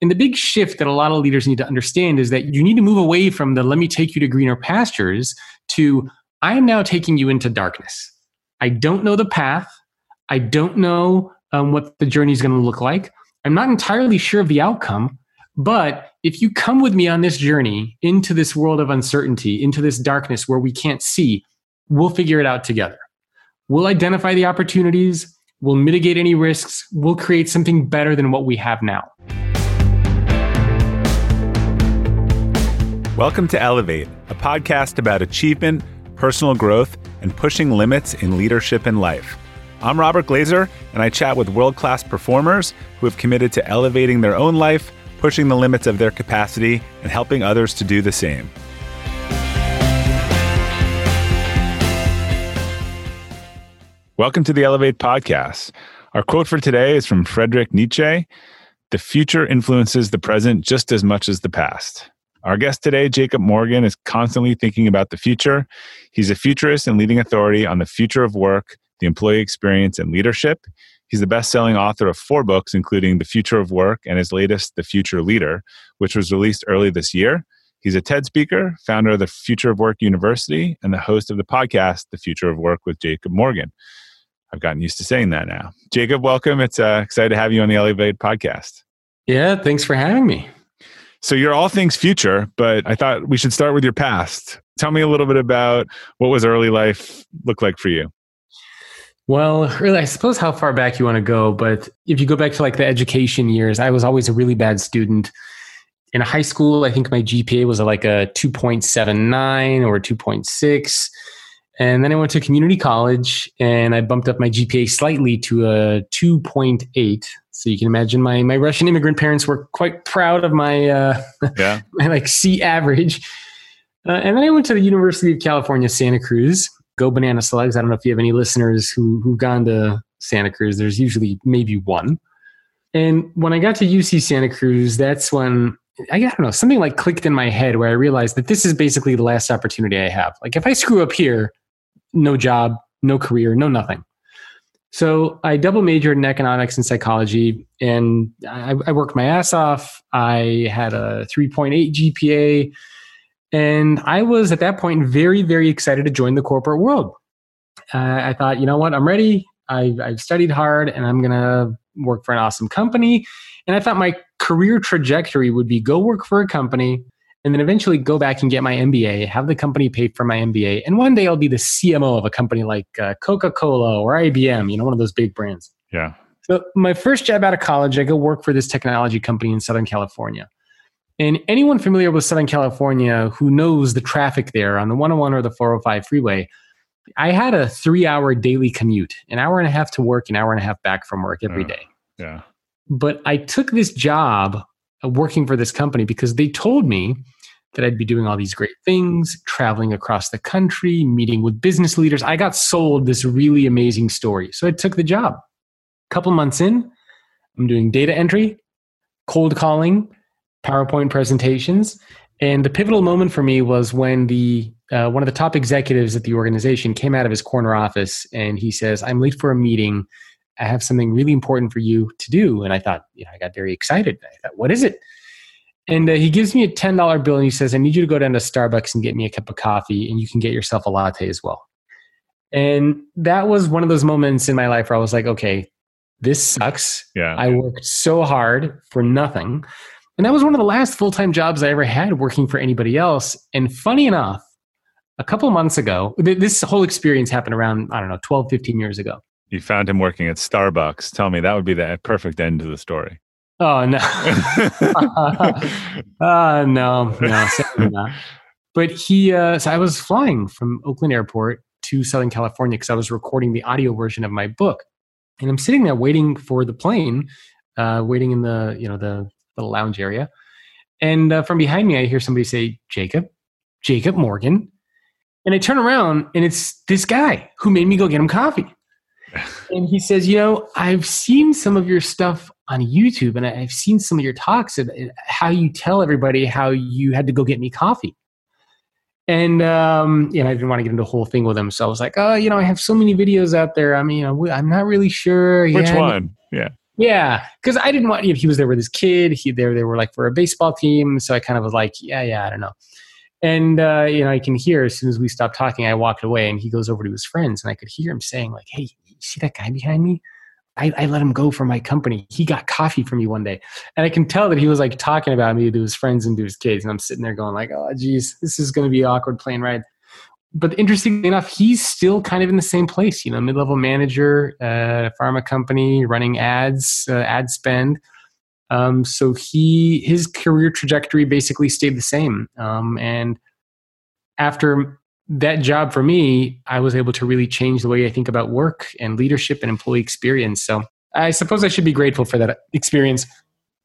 And the big shift that a lot of leaders need to understand is that you need to move away from the let me take you to greener pastures to I am now taking you into darkness. I don't know the path. I don't know um, what the journey is going to look like. I'm not entirely sure of the outcome, but if you come with me on this journey into this world of uncertainty, into this darkness where we can't see, we'll figure it out together. We'll identify the opportunities, we'll mitigate any risks, we'll create something better than what we have now. Welcome to Elevate, a podcast about achievement, personal growth, and pushing limits in leadership and life. I'm Robert Glazer, and I chat with world class performers who have committed to elevating their own life, pushing the limits of their capacity, and helping others to do the same. Welcome to the Elevate podcast. Our quote for today is from Friedrich Nietzsche The future influences the present just as much as the past. Our guest today, Jacob Morgan, is constantly thinking about the future. He's a futurist and leading authority on the future of work, the employee experience, and leadership. He's the best selling author of four books, including The Future of Work and his latest, The Future Leader, which was released early this year. He's a TED speaker, founder of the Future of Work University, and the host of the podcast, The Future of Work with Jacob Morgan. I've gotten used to saying that now. Jacob, welcome. It's uh, excited to have you on the Elevate podcast. Yeah, thanks for having me. So you're all things future, but I thought we should start with your past. Tell me a little bit about what was early life look like for you. Well, really, I suppose how far back you want to go, but if you go back to like the education years, I was always a really bad student. In high school, I think my GPA was like a 2.79 or 2.6. And then I went to community college and I bumped up my GPA slightly to a 2.8. So you can imagine my my Russian immigrant parents were quite proud of my uh, yeah. my like C average. Uh, and then I went to the University of California, Santa Cruz. Go banana slugs! I don't know if you have any listeners who who've gone to Santa Cruz. There's usually maybe one. And when I got to UC Santa Cruz, that's when I don't know something like clicked in my head where I realized that this is basically the last opportunity I have. Like if I screw up here, no job, no career, no nothing. So I double majored in economics and psychology, and I, I worked my ass off. I had a 3.8 GPA, and I was at that point very, very excited to join the corporate world. Uh, I thought, you know what, I'm ready. I, I've studied hard, and I'm gonna work for an awesome company. And I thought my career trajectory would be go work for a company, and then eventually go back and get my MBA, have the company pay for my MBA, and one day I'll be the CMO of a company like uh, Coca Cola or IBM, you know, one of those big brands. Yeah. So my first job out of college, I go work for this technology company in Southern California. And anyone familiar with Southern California who knows the traffic there on the 101 or the 405 freeway, I had a three hour daily commute, an hour and a half to work, an hour and a half back from work every uh, day. Yeah. But I took this job working for this company because they told me that I'd be doing all these great things, traveling across the country, meeting with business leaders. I got sold this really amazing story. So I took the job. A couple months in, I'm doing data entry, cold calling, PowerPoint presentations. And the pivotal moment for me was when the uh, one of the top executives at the organization came out of his corner office and he says, "I'm late for a meeting. I have something really important for you to do." And I thought, you know, I got very excited. I thought, "What is it?" And uh, he gives me a $10 bill and he says, I need you to go down to Starbucks and get me a cup of coffee and you can get yourself a latte as well. And that was one of those moments in my life where I was like, okay, this sucks. Yeah. I worked so hard for nothing. And that was one of the last full time jobs I ever had working for anybody else. And funny enough, a couple months ago, this whole experience happened around, I don't know, 12, 15 years ago. You found him working at Starbucks. Tell me, that would be the perfect end to the story. Oh no. uh, no, no, not. But he, uh, so I was flying from Oakland Airport to Southern California because I was recording the audio version of my book, and I'm sitting there waiting for the plane, uh, waiting in the you know the little lounge area, and uh, from behind me I hear somebody say, "Jacob, Jacob Morgan," and I turn around and it's this guy who made me go get him coffee. And he says, You know, I've seen some of your stuff on YouTube and I've seen some of your talks and how you tell everybody how you had to go get me coffee. And um, you know, I didn't want to get into the whole thing with him, so I was like, "Oh, you know, I have so many videos out there. I mean, you know, I'm not really sure." Which yeah, one? Yeah. Yeah, because I didn't want. You know, he was there with his kid. He there. They were like for a baseball team. So I kind of was like, yeah, yeah, I don't know. And uh, you know, I can hear as soon as we stopped talking, I walked away, and he goes over to his friends, and I could hear him saying like, "Hey, you see that guy behind me? I, I let him go for my company. He got coffee from me one day, and I can tell that he was like talking about me to his friends and to his kids. And I'm sitting there going like, "Oh, geez, this is going to be an awkward plane ride." but interestingly enough, he's still kind of in the same place. You know, mid-level manager, uh, pharma company, running ads, uh, ad spend. Um, so he his career trajectory basically stayed the same. Um, and after that job for me, I was able to really change the way I think about work and leadership and employee experience. So I suppose I should be grateful for that experience.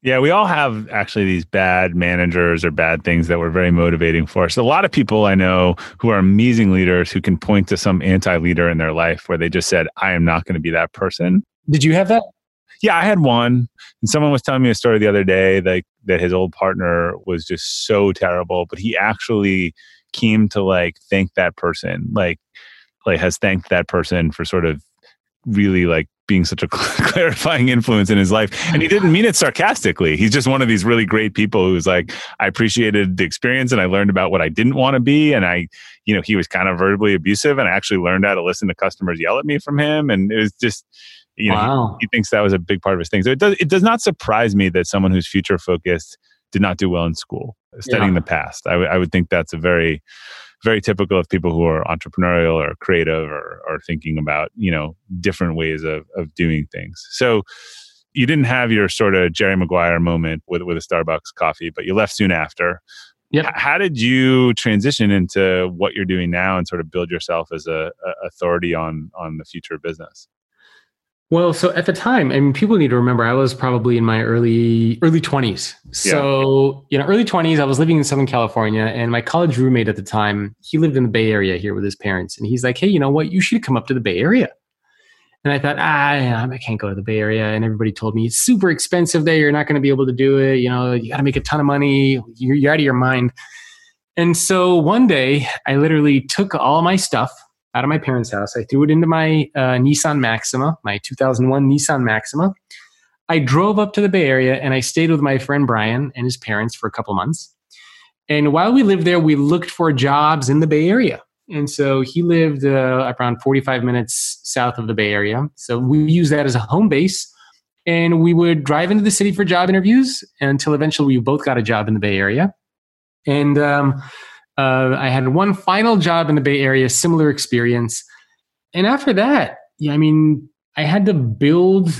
Yeah, we all have actually these bad managers or bad things that were very motivating for us. A lot of people I know who are amazing leaders who can point to some anti leader in their life where they just said, I am not going to be that person. Did you have that? Yeah, I had one. And someone was telling me a story the other day that, that his old partner was just so terrible, but he actually came to like thank that person, like, like has thanked that person for sort of really like being such a clarifying influence in his life. And he didn't mean it sarcastically. He's just one of these really great people who's like, I appreciated the experience and I learned about what I didn't want to be. And I, you know, he was kind of verbally abusive and I actually learned how to listen to customers yell at me from him. And it was just, you know, wow. he, he, thinks that was a big part of his thing. So it does, it does not surprise me that someone who's future focused did not do well in school, studying yeah. the past. I, w- I would think that's a very, very typical of people who are entrepreneurial or creative or, or thinking about you know different ways of, of doing things so you didn't have your sort of jerry maguire moment with, with a starbucks coffee but you left soon after Yep. How did you transition into what you're doing now and sort of build yourself as a, a authority on on the future of business? Well, so at the time, I mean, people need to remember I was probably in my early early twenties. So yeah. you know, early twenties, I was living in Southern California, and my college roommate at the time, he lived in the Bay Area here with his parents, and he's like, "Hey, you know what? You should come up to the Bay Area." And I thought, ah, I can't go to the Bay Area. And everybody told me it's super expensive there. You're not going to be able to do it. You know, you got to make a ton of money. You're, you're out of your mind. And so one day, I literally took all my stuff out of my parents' house. I threw it into my uh, Nissan Maxima, my 2001 Nissan Maxima. I drove up to the Bay Area and I stayed with my friend Brian and his parents for a couple months. And while we lived there, we looked for jobs in the Bay Area. And so he lived uh, around 45 minutes south of the Bay Area. So we used that as a home base. And we would drive into the city for job interviews until eventually we both got a job in the Bay Area. And um, uh, I had one final job in the Bay Area, similar experience. And after that, yeah, I mean, I had to build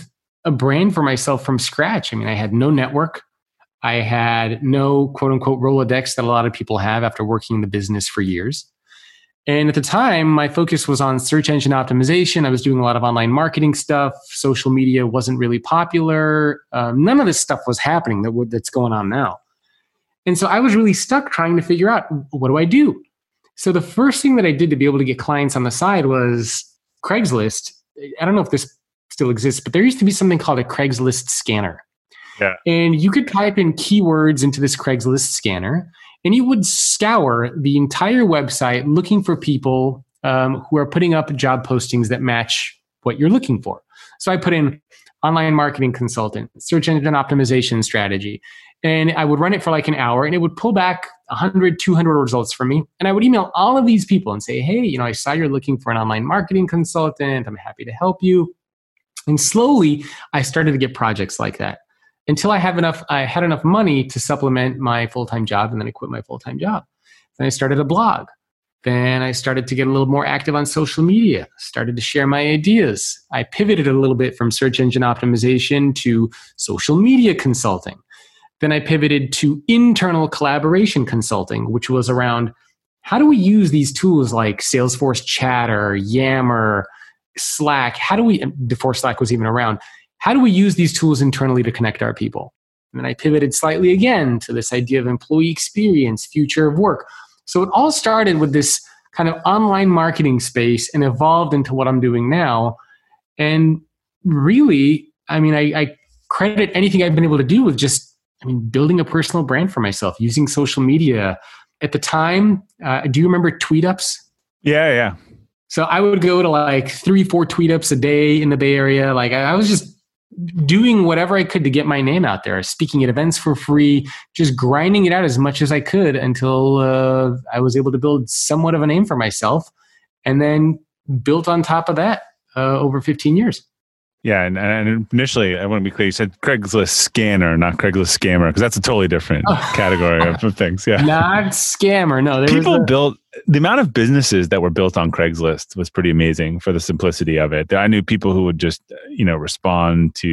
a brand for myself from scratch. I mean, I had no network. I had no quote unquote Rolodex that a lot of people have after working in the business for years. And at the time, my focus was on search engine optimization. I was doing a lot of online marketing stuff. Social media wasn't really popular. Um, none of this stuff was happening that w- that's going on now. And so I was really stuck trying to figure out what do I do? So the first thing that I did to be able to get clients on the side was Craigslist. I don't know if this still exists, but there used to be something called a Craigslist scanner. Yeah. And you could type in keywords into this Craigslist scanner, and you would scour the entire website looking for people um, who are putting up job postings that match what you're looking for. So I put in online marketing consultant, search engine optimization strategy, and I would run it for like an hour and it would pull back 100, 200 results for me. And I would email all of these people and say, hey, you know, I saw you're looking for an online marketing consultant. I'm happy to help you. And slowly I started to get projects like that until I have enough, I had enough money to supplement my full-time job and then I quit my full-time job. Then I started a blog. Then I started to get a little more active on social media, started to share my ideas. I pivoted a little bit from search engine optimization to social media consulting. Then I pivoted to internal collaboration consulting, which was around how do we use these tools like Salesforce Chatter, Yammer, Slack? How do we, before Slack was even around, how do we use these tools internally to connect our people? And then I pivoted slightly again to this idea of employee experience, future of work. So it all started with this kind of online marketing space and evolved into what I'm doing now. And really, I mean, I, I credit anything I've been able to do with just I mean, building a personal brand for myself, using social media. At the time, uh, do you remember tweet ups? Yeah, yeah. So I would go to like three, four tweet ups a day in the Bay Area. Like I was just doing whatever I could to get my name out there, speaking at events for free, just grinding it out as much as I could until uh, I was able to build somewhat of a name for myself, and then built on top of that uh, over 15 years. Yeah, and, and initially, I want to be clear. You said Craigslist scanner, not Craigslist scammer, because that's a totally different category of things. Yeah, not scammer. No, people a- built the amount of businesses that were built on Craigslist was pretty amazing for the simplicity of it. I knew people who would just, you know, respond to,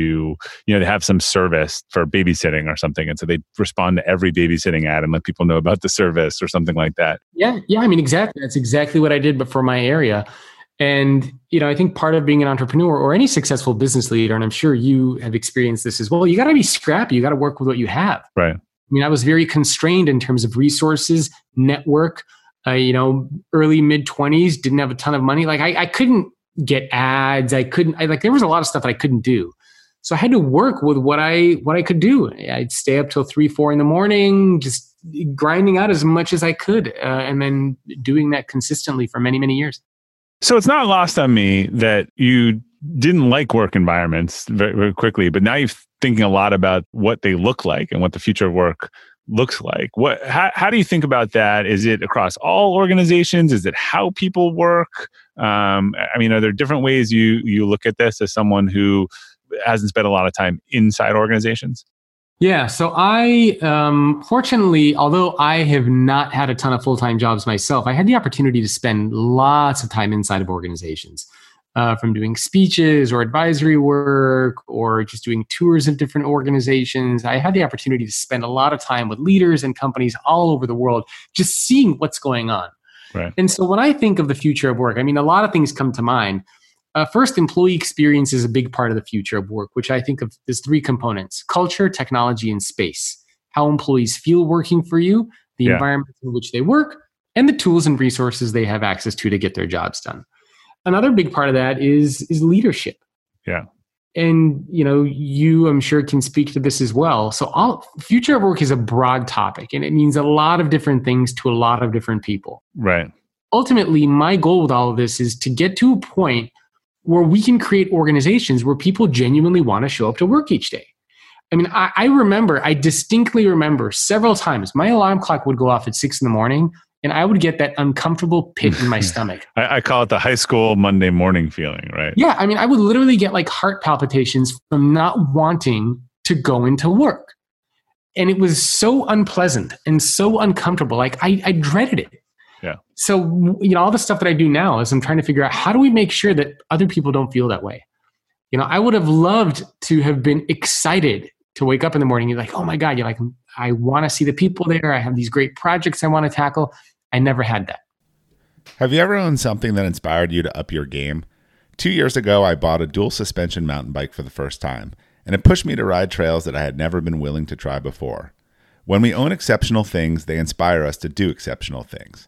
you know, they have some service for babysitting or something, and so they respond to every babysitting ad and let people know about the service or something like that. Yeah, yeah. I mean, exactly. That's exactly what I did, but for my area. And you know, I think part of being an entrepreneur or any successful business leader, and I'm sure you have experienced this as well, you got to be scrappy. You got to work with what you have. Right. I mean, I was very constrained in terms of resources, network. Uh, you know, early mid 20s, didn't have a ton of money. Like I, I couldn't get ads. I couldn't. I, like there was a lot of stuff that I couldn't do. So I had to work with what I what I could do. I'd stay up till three, four in the morning, just grinding out as much as I could, uh, and then doing that consistently for many, many years. So it's not lost on me that you didn't like work environments very, very quickly, but now you're thinking a lot about what they look like and what the future of work looks like. What how, how do you think about that? Is it across all organizations? Is it how people work? Um, I mean, are there different ways you you look at this as someone who hasn't spent a lot of time inside organizations? Yeah. So I, um, fortunately, although I have not had a ton of full time jobs myself, I had the opportunity to spend lots of time inside of organizations. Uh, from doing speeches or advisory work or just doing tours of different organizations. I had the opportunity to spend a lot of time with leaders and companies all over the world, just seeing what's going on. Right. And so when I think of the future of work, I mean, a lot of things come to mind. Uh, first, employee experience is a big part of the future of work, which I think of as three components culture, technology, and space. How employees feel working for you, the yeah. environment in which they work, and the tools and resources they have access to to get their jobs done. Another big part of that is is leadership. Yeah. And you know, you I'm sure can speak to this as well. So all future of work is a broad topic and it means a lot of different things to a lot of different people. Right. Ultimately, my goal with all of this is to get to a point where we can create organizations where people genuinely want to show up to work each day. I mean, I, I, remember, I distinctly remember several times my alarm clock would go off at six in the morning and I would get that uncomfortable pit in my stomach. I, I, call it the high school Monday morning feeling, right? Yeah. I mean, I would literally get like heart palpitations from not wanting to go into work. And it was so unpleasant and so uncomfortable. Like I, I dreaded it. Yeah. So, you know, all the stuff that I do now is I'm trying to figure out how do we make sure that other people don't feel that way? You know, I would have loved to have been excited to wake up in the morning. You're like, oh my God, you're like, I want to see the people there. I have these great projects I want to tackle. I never had that. Have you ever owned something that inspired you to up your game? Two years ago, I bought a dual suspension mountain bike for the first time, and it pushed me to ride trails that I had never been willing to try before. When we own exceptional things, they inspire us to do exceptional things.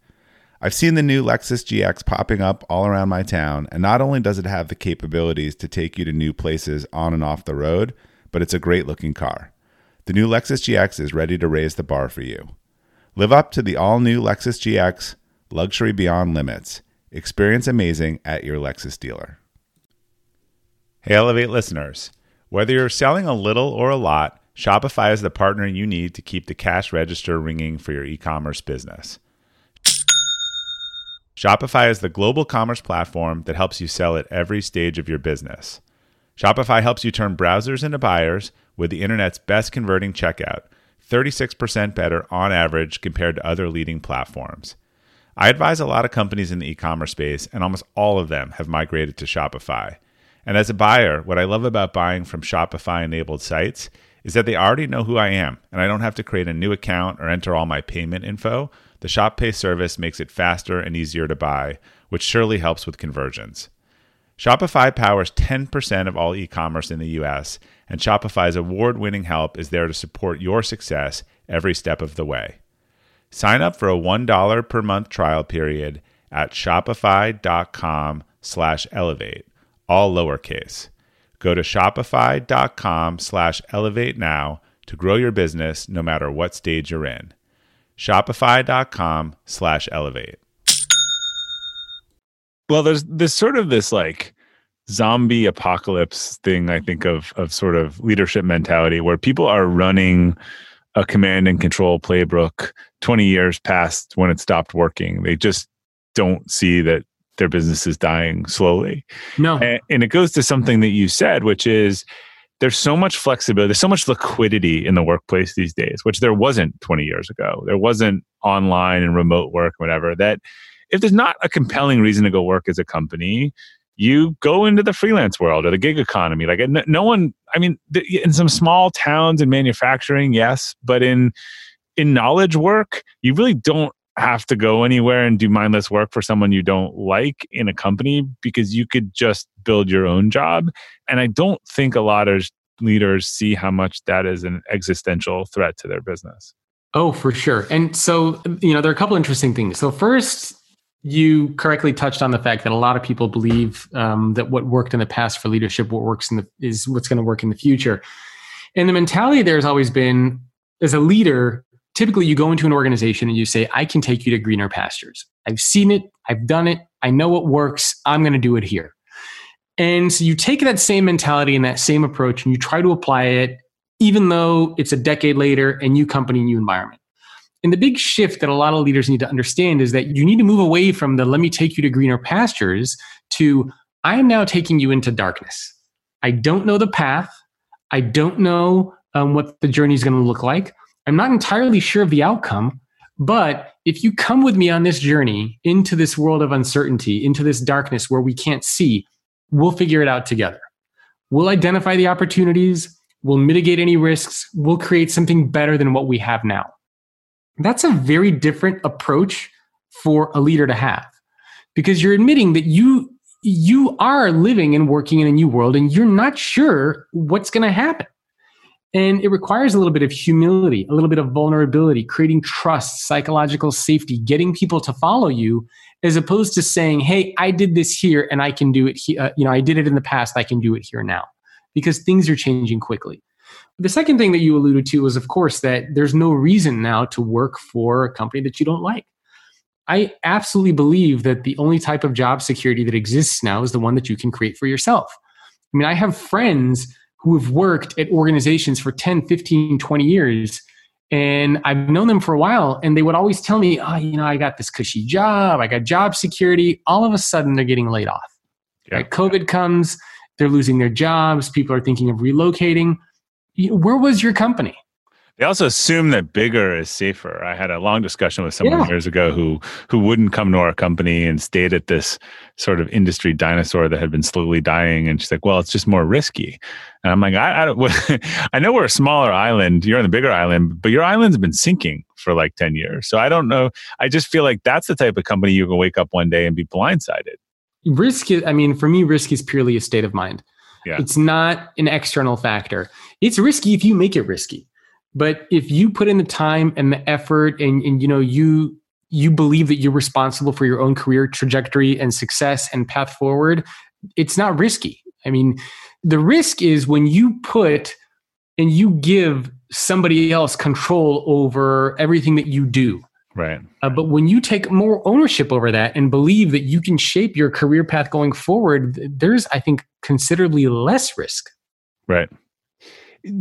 I've seen the new Lexus GX popping up all around my town, and not only does it have the capabilities to take you to new places on and off the road, but it's a great looking car. The new Lexus GX is ready to raise the bar for you. Live up to the all new Lexus GX, luxury beyond limits. Experience amazing at your Lexus dealer. Hey, Elevate listeners. Whether you're selling a little or a lot, Shopify is the partner you need to keep the cash register ringing for your e commerce business. Shopify is the global commerce platform that helps you sell at every stage of your business. Shopify helps you turn browsers into buyers with the internet's best converting checkout, 36% better on average compared to other leading platforms. I advise a lot of companies in the e commerce space, and almost all of them have migrated to Shopify. And as a buyer, what I love about buying from Shopify enabled sites is that they already know who I am, and I don't have to create a new account or enter all my payment info the Shop Pay service makes it faster and easier to buy, which surely helps with conversions. Shopify powers 10% of all e commerce in the US, and Shopify's award winning help is there to support your success every step of the way. Sign up for a $1 per month trial period at shopify.com slash elevate, all lowercase. Go to shopify.com slash elevate now to grow your business no matter what stage you're in. Shopify.com slash elevate. Well, there's this sort of this like zombie apocalypse thing I think of of sort of leadership mentality where people are running a command and control playbook 20 years past when it stopped working. They just don't see that their business is dying slowly. No. And, and, it goes to something that you said, which is there's so much flexibility, there's so much liquidity in the workplace these days, which there wasn't 20 years ago. There wasn't online and remote work, whatever. That if there's not a compelling reason to go work as a company, you go into the freelance world or the gig economy. Like no one, I mean, in some small towns in manufacturing, yes, but in in knowledge work, you really don't have to go anywhere and do mindless work for someone you don't like in a company because you could just build your own job. And I don't think a lot of leaders see how much that is an existential threat to their business. Oh, for sure. And so, you know, there are a couple interesting things. So, first, you correctly touched on the fact that a lot of people believe um, that what worked in the past for leadership, what works in the is what's going to work in the future. And the mentality there has always been, as a leader, typically you go into an organization and you say, I can take you to greener pastures. I've seen it, I've done it, I know what works, I'm going to do it here. And so you take that same mentality and that same approach and you try to apply it, even though it's a decade later and new company, new environment. And the big shift that a lot of leaders need to understand is that you need to move away from the let me take you to greener pastures to I am now taking you into darkness. I don't know the path. I don't know um, what the journey is going to look like. I'm not entirely sure of the outcome, but if you come with me on this journey into this world of uncertainty, into this darkness where we can't see, we'll figure it out together. We'll identify the opportunities, we'll mitigate any risks, we'll create something better than what we have now. That's a very different approach for a leader to have because you're admitting that you you are living and working in a new world and you're not sure what's going to happen. And it requires a little bit of humility, a little bit of vulnerability, creating trust, psychological safety, getting people to follow you, as opposed to saying, "Hey, I did this here, and I can do it here. Uh, you know, I did it in the past. I can do it here now," because things are changing quickly. The second thing that you alluded to was, of course, that there's no reason now to work for a company that you don't like. I absolutely believe that the only type of job security that exists now is the one that you can create for yourself. I mean, I have friends who have worked at organizations for 10, 15, 20 years. And I've known them for a while, and they would always tell me, Oh, you know, I got this cushy job, I got job security. All of a sudden, they're getting laid off. Yeah. Right? COVID comes, they're losing their jobs, people are thinking of relocating. Where was your company? They also assume that bigger is safer. I had a long discussion with someone yeah. years ago who who wouldn't come to our company and stayed at this sort of industry dinosaur that had been slowly dying. And she's like, "Well, it's just more risky." And I'm like, "I I, don't, I know we're a smaller island. You're on the bigger island, but your island's been sinking for like ten years. So I don't know. I just feel like that's the type of company you can wake up one day and be blindsided. Risk is, I mean, for me, risk is purely a state of mind. Yeah. It's not an external factor. It's risky if you make it risky. But if you put in the time and the effort and, and you know you you believe that you're responsible for your own career trajectory and success and path forward, it's not risky. I mean, the risk is when you put and you give somebody else control over everything that you do. Right. Uh, but when you take more ownership over that and believe that you can shape your career path going forward, there's, I think, considerably less risk. Right.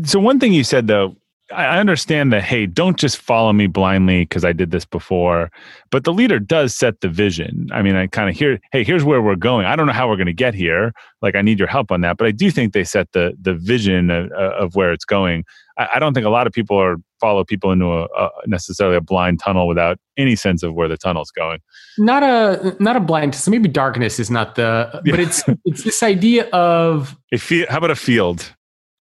So, one thing you said, though, I understand that, hey, don't just follow me blindly because I did this before. But the leader does set the vision. I mean, I kind of hear, hey, here's where we're going. I don't know how we're going to get here. Like, I need your help on that. But I do think they set the the vision of, uh, of where it's going. I, I, don't think a lot of people are follow people into a, a, necessarily a blind tunnel without any sense of where the tunnel's going. Not a not a blind. So maybe darkness is not the, but it's it's this idea of a field. How about a field?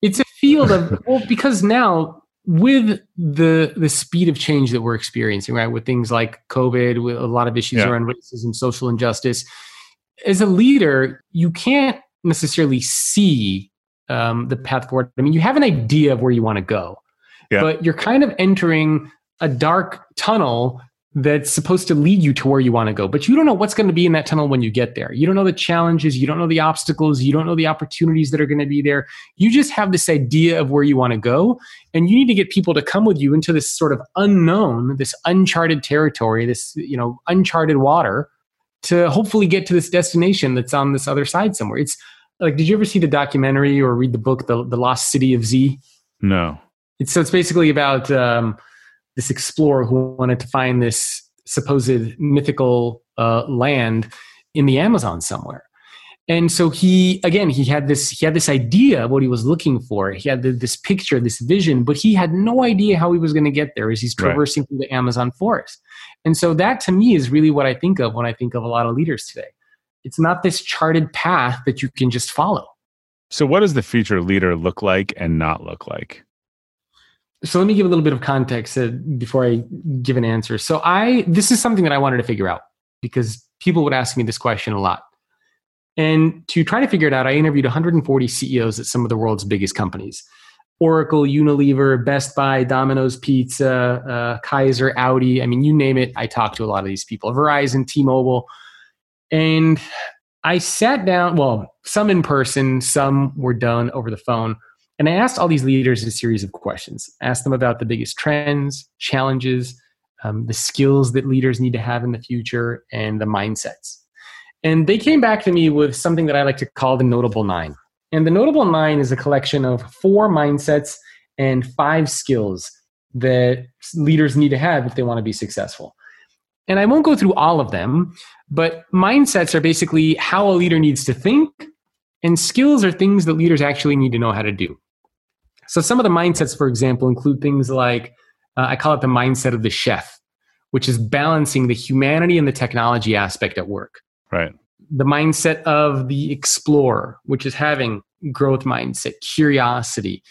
It's a field of well, because now with the the speed of change that we're experiencing, right, with things like COVID, with a lot of issues yeah. around racism, social injustice, as a leader, you can't necessarily see um, the path forward. I mean, you have an idea of where you want to go, yeah. but you're kind of entering a dark tunnel that's supposed to lead you to where you want to go. But you don't know what's going to be in that tunnel when you get there. You don't know the challenges, you don't know the obstacles, you don't know the opportunities that are going to be there. You just have this idea of where you want to go. And you need to get people to come with you into this sort of unknown, this uncharted territory, this, you know, uncharted water to hopefully get to this destination that's on this other side somewhere. It's like, did you ever see the documentary or read the book, The, the Lost City of Z? No. It's, so it's basically about, um, this explorer who wanted to find this supposed mythical uh, land in the Amazon somewhere. And so he, again, he had this, he had this idea of what he was looking for. He had the, this picture, this vision, but he had no idea how he was going to get there as he's traversing right. through the Amazon forest. And so that to me is really what I think of when I think of a lot of leaders today. It's not this charted path that you can just follow. So what does the future leader look like and not look like? So let me give a little bit of context uh, before I give an answer. So I this is something that I wanted to figure out because people would ask me this question a lot. And to try to figure it out, I interviewed 140 CEOs at some of the world's biggest companies. Oracle, Unilever, Best Buy, Domino's Pizza, uh, Kaiser, Audi. I mean, you name it. I talked to a lot of these people. Verizon, T-Mobile, and I sat down. Well, some in person, some were done over the phone. And I asked all these leaders a series of questions. I asked them about the biggest trends, challenges, um, the skills that leaders need to have in the future, and the mindsets. And they came back to me with something that I like to call the Notable Nine. And the Notable Nine is a collection of four mindsets and five skills that leaders need to have if they want to be successful. And I won't go through all of them, but mindsets are basically how a leader needs to think, and skills are things that leaders actually need to know how to do. So some of the mindsets, for example, include things like uh, I call it the mindset of the chef, which is balancing the humanity and the technology aspect at work. Right. The mindset of the explorer, which is having growth mindset, curiosity,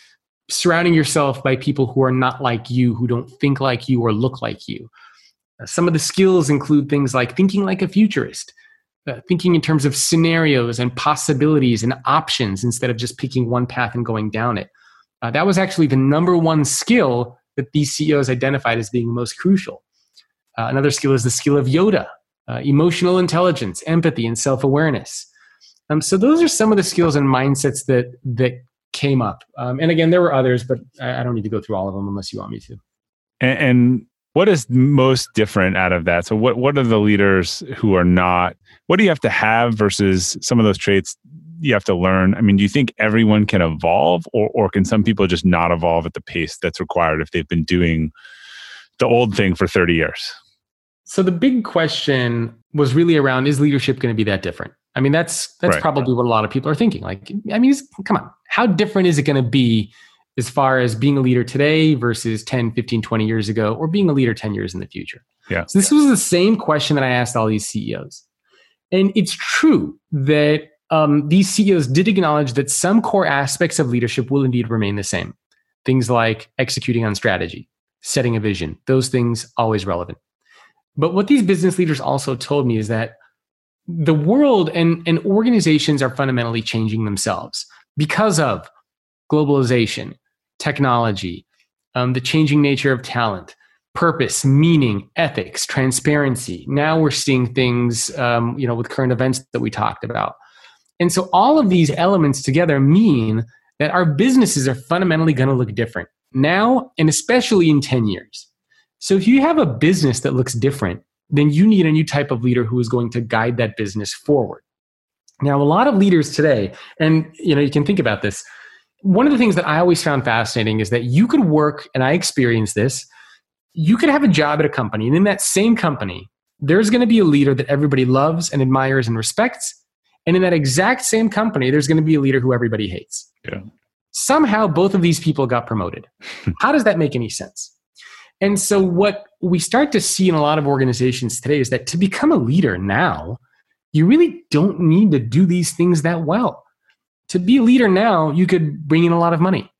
surrounding yourself by people who are not like you, who don't think like you or look like you. Uh, some of the skills include things like thinking like a futurist, uh, thinking in terms of scenarios and possibilities and options instead of just picking one path and going down it. Uh, that was actually the number one skill that these CEOs identified as being most crucial. Uh, another skill is the skill of Yoda, uh, emotional intelligence, empathy, and self awareness. Um, so those are some of the skills and mindsets that that came up. Um, and again, there were others, but I, I, don't need to go through all of them unless you want me to. And, and what is most different out of that? So what what are the leaders who are not? What do you have to have versus some of those traits you have to learn? I mean, do you think everyone can evolve, or or can some people just not evolve at the pace that's required if they've been doing the old thing for thirty years? So the big question was really around: Is leadership going to be that different? I mean, that's that's right. probably what a lot of people are thinking. Like, I mean, come on, how different is it going to be as far as being a leader today versus 10, 15, 20 years ago, or being a leader 10 years in the future? Yeah. So this was the same question that I asked all these CEOs. And it's true that um, these CEOs did acknowledge that some core aspects of leadership will indeed remain the same. Things like executing on strategy, setting a vision, those things always relevant. But what these business leaders also told me is that the world and, and organizations are fundamentally changing themselves because of globalization, technology, um, the changing nature of talent, purpose, meaning, ethics, transparency. Now we're seeing things, um, you know, with current events that we talked about. And so all of these elements together mean that our businesses are fundamentally going to look different now and especially in 10 years. So if you have a business that looks different, then you need a new type of leader who is going to guide that business forward. Now, a lot of leaders today, and you know, you can think about this. One of the things that I always found fascinating is that you could work, and I experienced this. You could have a job at a company, and in that same company, there's going to be a leader that everybody loves and admires and respects, and in that exact same company, there's going to be a leader who everybody hates. Yeah. Somehow both of these people got promoted. How does that make any sense? And so, what we start to see in a lot of organizations today is that to become a leader now, you really don't need to do these things that well. To be a leader now, you could bring in a lot of money.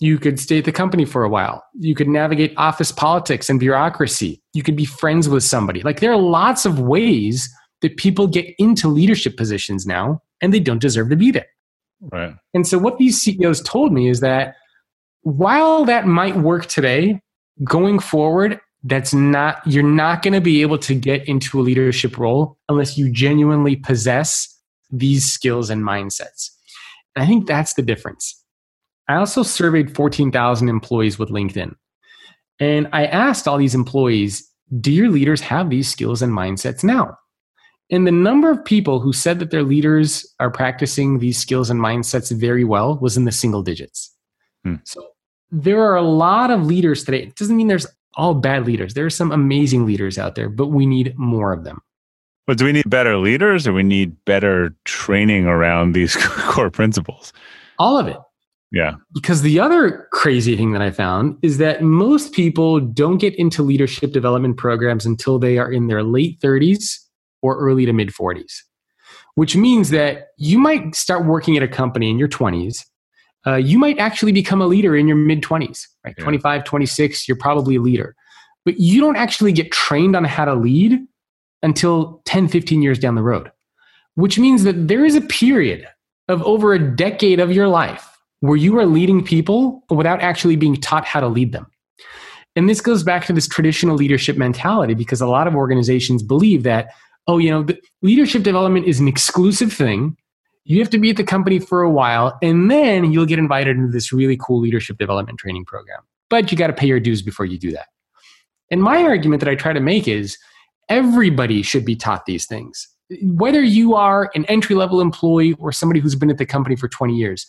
You could stay at the company for a while. You could navigate office politics and bureaucracy. You could be friends with somebody. Like, there are lots of ways that people get into leadership positions now and they don't deserve to be there. Right. And so what these CEOs told me is that while that might work today, going forward, that's not you're not going to be able to get into a leadership role unless you genuinely possess these skills and mindsets. And I think that's the difference. I also surveyed 14,000 employees with LinkedIn. And I asked all these employees, do your leaders have these skills and mindsets now? And the number of people who said that their leaders are practicing these skills and mindsets very well was in the single digits. Hmm. So there are a lot of leaders today. It doesn't mean there's all bad leaders. There are some amazing leaders out there, but we need more of them. But do we need better leaders or we need better training around these core principles? All of it. Yeah. Because the other crazy thing that I found is that most people don't get into leadership development programs until they are in their late 30s or early to mid 40s, which means that you might start working at a company in your 20s. Uh, you might actually become a leader in your mid 20s, right? Yeah. 25, 26, you're probably a leader. But you don't actually get trained on how to lead until 10, 15 years down the road, which means that there is a period of over a decade of your life where you are leading people without actually being taught how to lead them. And this goes back to this traditional leadership mentality because a lot of organizations believe that oh, you know, leadership development is an exclusive thing. You have to be at the company for a while, and then you'll get invited into this really cool leadership development training program. But you got to pay your dues before you do that. And my argument that I try to make is everybody should be taught these things. Whether you are an entry level employee or somebody who's been at the company for 20 years,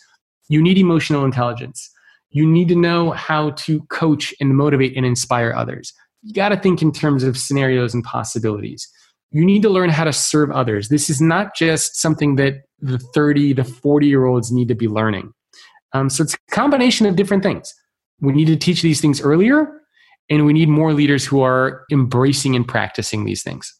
you need emotional intelligence. You need to know how to coach and motivate and inspire others. You got to think in terms of scenarios and possibilities you need to learn how to serve others. This is not just something that the 30, the 40 year olds need to be learning. Um, so it's a combination of different things. We need to teach these things earlier, and we need more leaders who are embracing and practicing these things.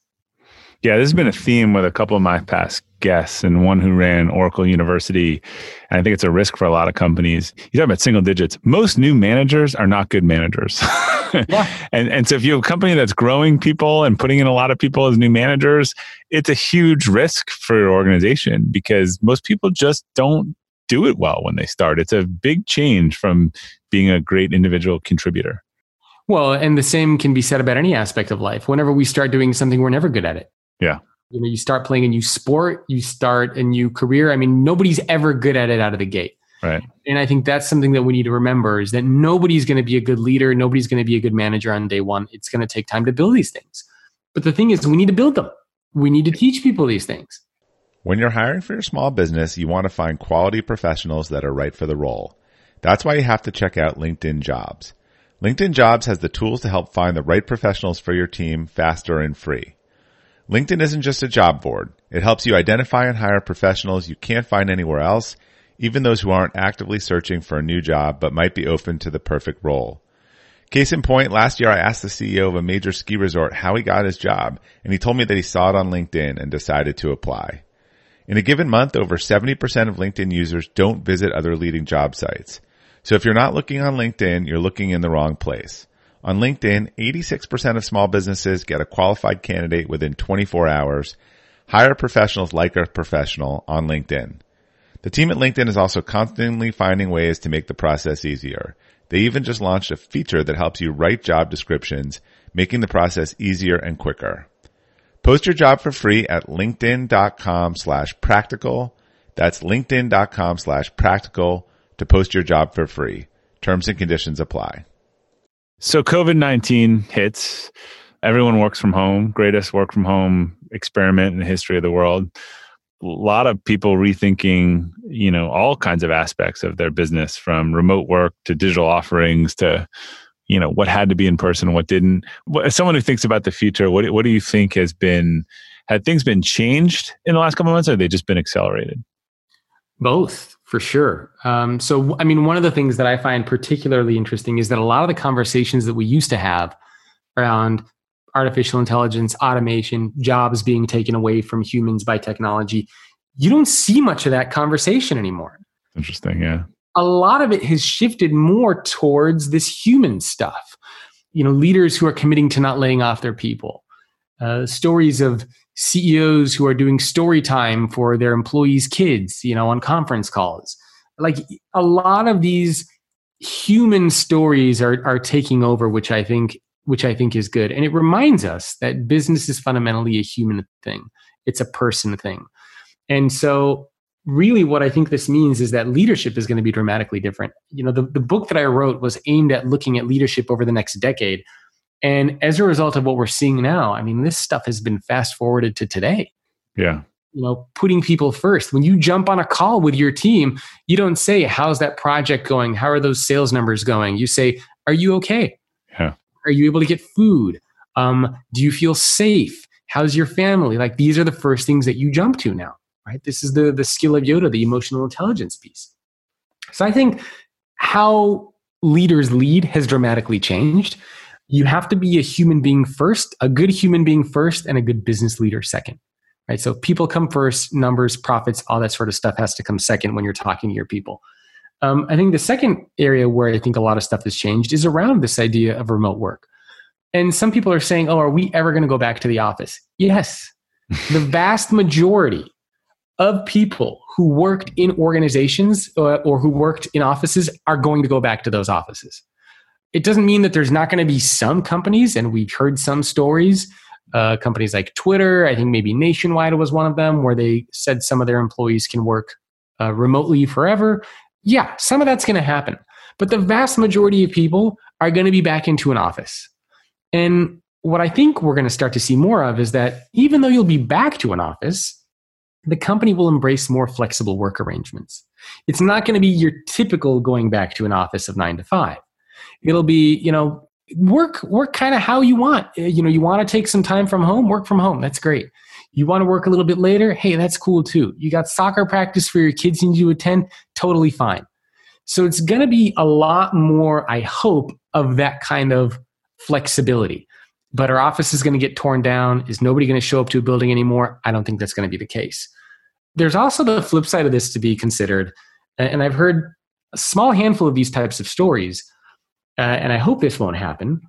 Yeah, this has been a theme with a couple of my past guests and one who ran Oracle University. And I think it's a risk for a lot of companies. You talk about single digits. Most new managers are not good managers. yeah. and, and so if you have a company that's growing people and putting in a lot of people as new managers, it's a huge risk for your organization because most people just don't do it well when they start. It's a big change from being a great individual contributor. Well, and the same can be said about any aspect of life. Whenever we start doing something, we're never good at it. Yeah. You know, you start playing a new sport, you start a new career. I mean, nobody's ever good at it out of the gate. Right. And I think that's something that we need to remember is that nobody's going to be a good leader, nobody's going to be a good manager on day one. It's going to take time to build these things. But the thing is, we need to build them. We need to teach people these things. When you're hiring for your small business, you want to find quality professionals that are right for the role. That's why you have to check out LinkedIn Jobs. LinkedIn Jobs has the tools to help find the right professionals for your team faster and free. LinkedIn isn't just a job board. It helps you identify and hire professionals you can't find anywhere else, even those who aren't actively searching for a new job but might be open to the perfect role. Case in point, last year I asked the CEO of a major ski resort how he got his job, and he told me that he saw it on LinkedIn and decided to apply. In a given month, over 70% of LinkedIn users don't visit other leading job sites. So if you're not looking on LinkedIn, you're looking in the wrong place. On LinkedIn, 86% of small businesses get a qualified candidate within 24 hours. Hire professionals like a professional on LinkedIn. The team at LinkedIn is also constantly finding ways to make the process easier. They even just launched a feature that helps you write job descriptions, making the process easier and quicker. Post your job for free at linkedin.com slash practical. That's linkedin.com slash practical to post your job for free. Terms and conditions apply. So COVID 19 hits. Everyone works from home, greatest work from home experiment in the history of the world. A lot of people rethinking, you know, all kinds of aspects of their business from remote work to digital offerings to, you know, what had to be in person, and what didn't. As someone who thinks about the future, what, what do you think has been, had things been changed in the last couple of months or they just been accelerated? Both for sure. Um, so, I mean, one of the things that I find particularly interesting is that a lot of the conversations that we used to have around artificial intelligence, automation, jobs being taken away from humans by technology, you don't see much of that conversation anymore. Interesting, yeah. A lot of it has shifted more towards this human stuff. You know, leaders who are committing to not laying off their people, uh, stories of CEOs who are doing story time for their employees' kids, you know, on conference calls. Like a lot of these human stories are are taking over, which I think which I think is good. And it reminds us that business is fundamentally a human thing. It's a person thing. And so really what I think this means is that leadership is going to be dramatically different. You know, the, the book that I wrote was aimed at looking at leadership over the next decade. And as a result of what we're seeing now, I mean, this stuff has been fast forwarded to today. Yeah. You know, putting people first. When you jump on a call with your team, you don't say, How's that project going? How are those sales numbers going? You say, Are you okay? Yeah. Are you able to get food? Um, do you feel safe? How's your family? Like these are the first things that you jump to now right? This is the, the skill of Yoda, the emotional intelligence piece. So I think how leaders lead has dramatically changed. You have to be a human being first, a good human being first, and a good business leader second. Right. So people come first, numbers, profits, all that sort of stuff has to come second when you're talking to your people. Um, I think the second area where I think a lot of stuff has changed is around this idea of remote work. And some people are saying, oh, are we ever going to go back to the office? Yes. the vast majority of people who worked in organizations uh, or who worked in offices are going to go back to those offices. It doesn't mean that there's not going to be some companies, and we've heard some stories. Uh, companies like Twitter, I think maybe Nationwide was one of them, where they said some of their employees can work uh, remotely forever. Yeah, some of that's going to happen. But the vast majority of people are going to be back into an office. And what I think we're going to start to see more of is that even though you'll be back to an office, the company will embrace more flexible work arrangements. It's not going to be your typical going back to an office of nine to five. It'll be, you know, work work kind of how you want. Uh, you know, you want to take some time from home, work from home. That's great. You want to work a little bit later? Hey, that's cool too. You got soccer practice for your kids you need to attend? Totally fine. So it's going to be a lot more, I hope, of that kind of flexibility. But our office is going to get torn down. Is nobody going to show up to a building anymore? I don't think that's going to be the case there's also the flip side of this to be considered. And I've heard a small handful of these types of stories, uh, and I hope this won't happen.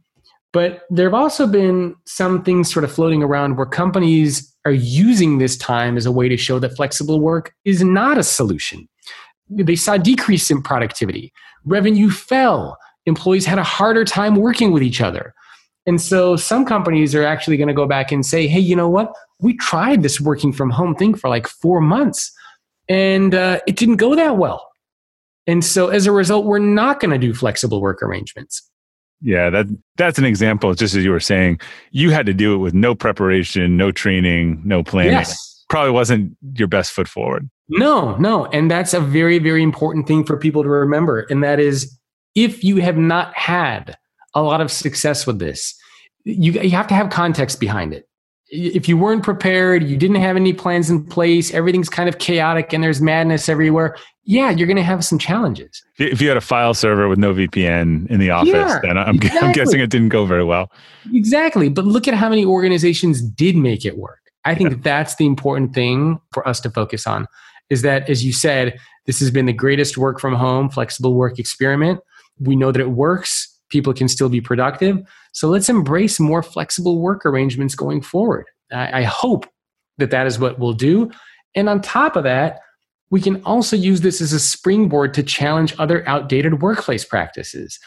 But there have also been some things sort of floating around where companies are using this time as a way to show that flexible work is not a solution. They saw decrease in productivity, revenue fell, employees had a harder time working with each other. And so some companies are actually going to go back and say, hey, you know what? We tried this working from home thing for like four months and uh, it didn't go that well. And so as a result, we're not going to do flexible work arrangements. Yeah, that that's an example. Just as you were saying, you had to do it with no preparation, no training, no planning. Yes. Probably wasn't your best foot forward. No, no. And that's a very, very important thing for people to remember. And that is if you have not had a lot of success with this. You, you have to have context behind it. If you weren't prepared, you didn't have any plans in place, everything's kind of chaotic and there's madness everywhere, yeah, you're going to have some challenges. If you had a file server with no VPN in the office, yeah, then I'm, exactly. I'm guessing it didn't go very well. Exactly. But look at how many organizations did make it work. I think yeah. that's the important thing for us to focus on is that, as you said, this has been the greatest work from home, flexible work experiment. We know that it works people can still be productive. So let's embrace more flexible work arrangements going forward. I, I hope that that is what we'll do. And on top of that, we can also use this as a springboard to challenge other outdated workplace practices.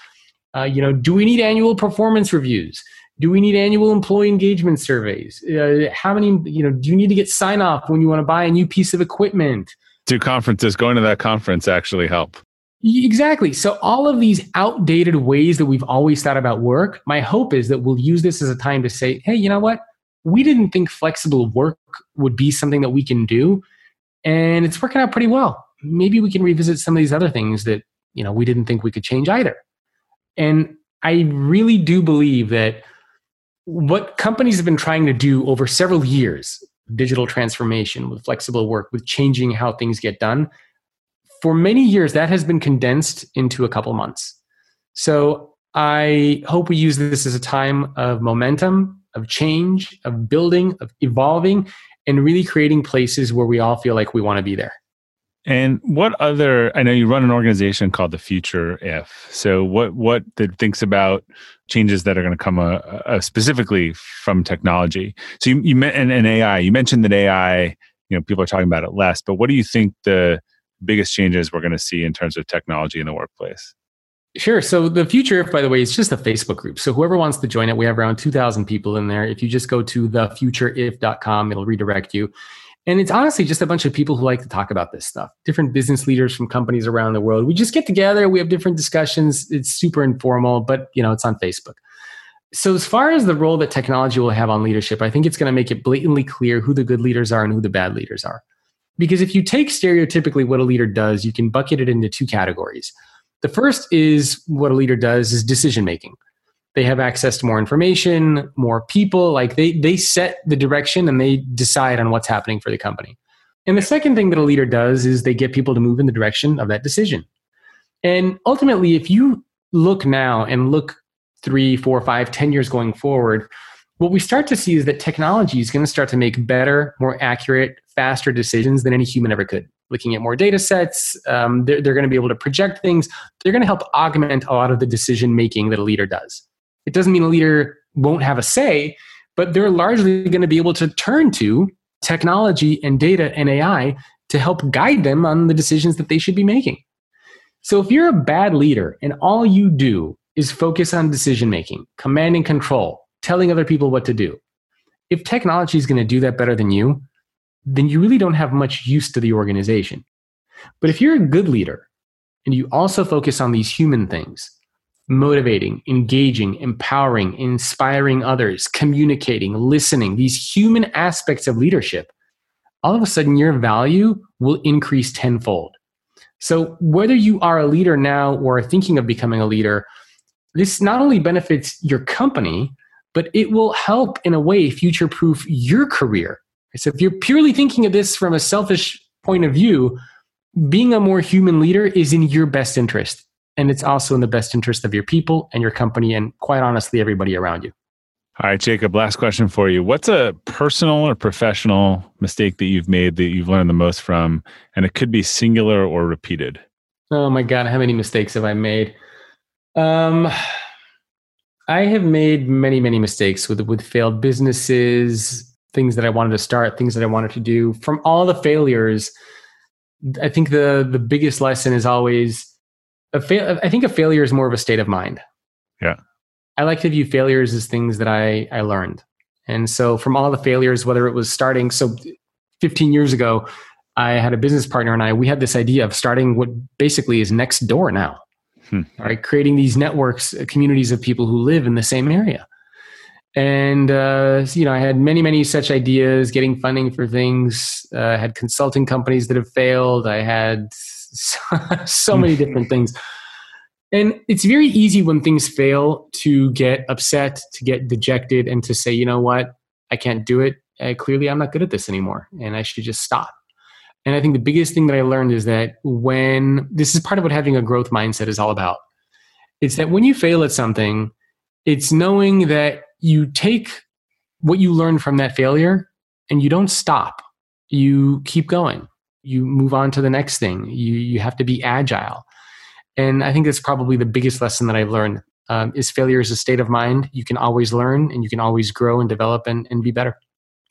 Uh, you know, do we need annual performance reviews? Do we need annual employee engagement surveys? Uh, how many, you know, do you need to get sign off when you want to buy a new piece of equipment? Do conferences, going to that conference actually help? Exactly. So, all of these outdated ways that we've always thought about work, my hope is that we'll use this as a time to say, hey, you know what? We didn't think flexible work would be something that we can do. And it's working out pretty well. Maybe we can revisit some of these other things that, you know, we didn't think we could change either. And I really do believe that what companies have been trying to do over several years, digital transformation, with flexible work, with changing how things get done, for many years, that has been condensed into a couple months. So I hope we use this as a time of momentum, of change, of building, of evolving, and really creating places where we all feel like we want to be there. And what other? I know you run an organization called the Future If. So what what that thinks about changes that are going to come uh, uh, specifically from technology? So you you mentioned and AI. You mentioned that AI. You know, people are talking about it less. But what do you think the biggest changes we're going to see in terms of technology in the workplace? Sure. So the future, by the way, is just a Facebook group. So whoever wants to join it, we have around 2,000 people in there. If you just go to thefutureif.com, it'll redirect you. And it's honestly just a bunch of people who like to talk about this stuff. Different business leaders from companies around the world. We just get together, we have different discussions. It's super informal, but you know, it's on Facebook. So as far as the role that technology will have on leadership, I think it's going to make it blatantly clear who the good leaders are and who the bad leaders are. Because if you take stereotypically what a leader does, you can bucket it into two categories. The first is what a leader does is decision making they have access to more information more people like they they set the direction and they decide on what's happening for the company. And the second thing that a leader does is they get people to move in the direction of that decision. And ultimately if you look now and look three four five ten years going forward what we start to see is that technology is going to start to make better more accurate faster decisions than any human ever could looking at more data sets um, they're, they're going to be able to project things they're going to help augment a lot of the decision making that a leader does it doesn't mean a leader won't have a say, but they're largely going to be able to turn to technology and data and AI to help guide them on the decisions that they should be making. So if you're a bad leader and all you do is focus on decision making, command and control, telling other people what to do, if technology is going to do that better than you, then you really don't have much use to the organization. But if you're a good leader and you also focus on these human things, motivating, engaging, empowering, inspiring others, communicating, listening, these human aspects of leadership, all of a sudden your value will increase tenfold. So, whether you are a leader now or thinking of becoming a leader, this not only benefits your company, but it will help in a way future proof your career. So, if you're purely thinking of this from a selfish point of view, being a more human leader is in your best interest and it's also in the best interest of your people and your company and quite honestly everybody around you. All right jacob last question for you. What's a personal or professional mistake that you've made that you've learned the most from and it could be singular or repeated? Oh my god how many mistakes have i made? Um i have made many many mistakes with with failed businesses things that i wanted to start things that i wanted to do from all the failures i think the the biggest lesson is always a fail. I think a failure is more of a state of mind. Yeah. I like to view failures as things that I I learned, and so from all the failures, whether it was starting, so 15 years ago, I had a business partner and I we had this idea of starting what basically is Nextdoor now, hmm. right? Creating these networks, uh, communities of people who live in the same area. And uh, you know, I had many, many such ideas. Getting funding for things. Uh, I had consulting companies that have failed. I had so many different things. And it's very easy when things fail to get upset, to get dejected, and to say, you know what, I can't do it. Uh, clearly, I'm not good at this anymore, and I should just stop. And I think the biggest thing that I learned is that when this is part of what having a growth mindset is all about, it's that when you fail at something, it's knowing that you take what you learn from that failure and you don't stop. You keep going you move on to the next thing. You you have to be agile, and I think that's probably the biggest lesson that I've learned. Um, is failure is a state of mind. You can always learn, and you can always grow and develop and, and be better.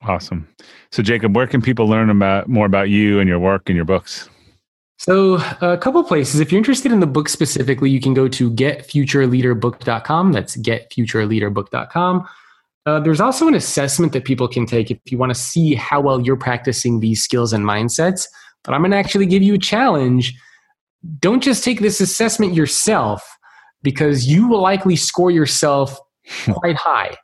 Awesome. So, Jacob, where can people learn about more about you and your work and your books? So, a couple places. If you're interested in the book specifically, you can go to getfutureleaderbook.com. That's getfutureleaderbook.com. Uh, there's also an assessment that people can take if you want to see how well you're practicing these skills and mindsets. But I'm going to actually give you a challenge. Don't just take this assessment yourself because you will likely score yourself quite high.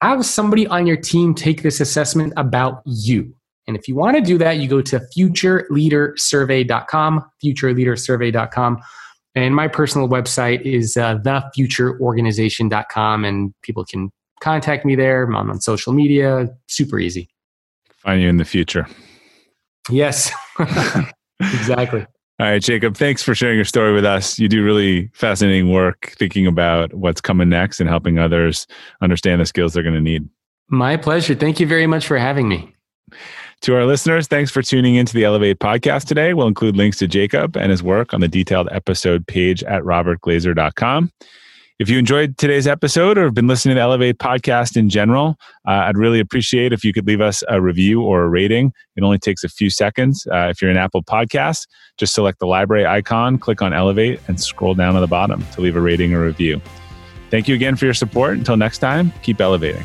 Have somebody on your team take this assessment about you. And if you want to do that, you go to futureleadersurvey.com, futureleadersurvey.com. And my personal website is uh, thefutureorganization.com, and people can contact me there. I'm on social media. Super easy. Find you in the future. Yes, exactly. All right, Jacob, thanks for sharing your story with us. You do really fascinating work thinking about what's coming next and helping others understand the skills they're going to need. My pleasure. Thank you very much for having me. To our listeners, thanks for tuning into the Elevate podcast today. We'll include links to Jacob and his work on the detailed episode page at robertglazer.com. If you enjoyed today's episode or have been listening to Elevate podcast in general, uh, I'd really appreciate if you could leave us a review or a rating. It only takes a few seconds. Uh, if you're an Apple Podcast, just select the library icon, click on Elevate, and scroll down to the bottom to leave a rating or review. Thank you again for your support. Until next time, keep elevating.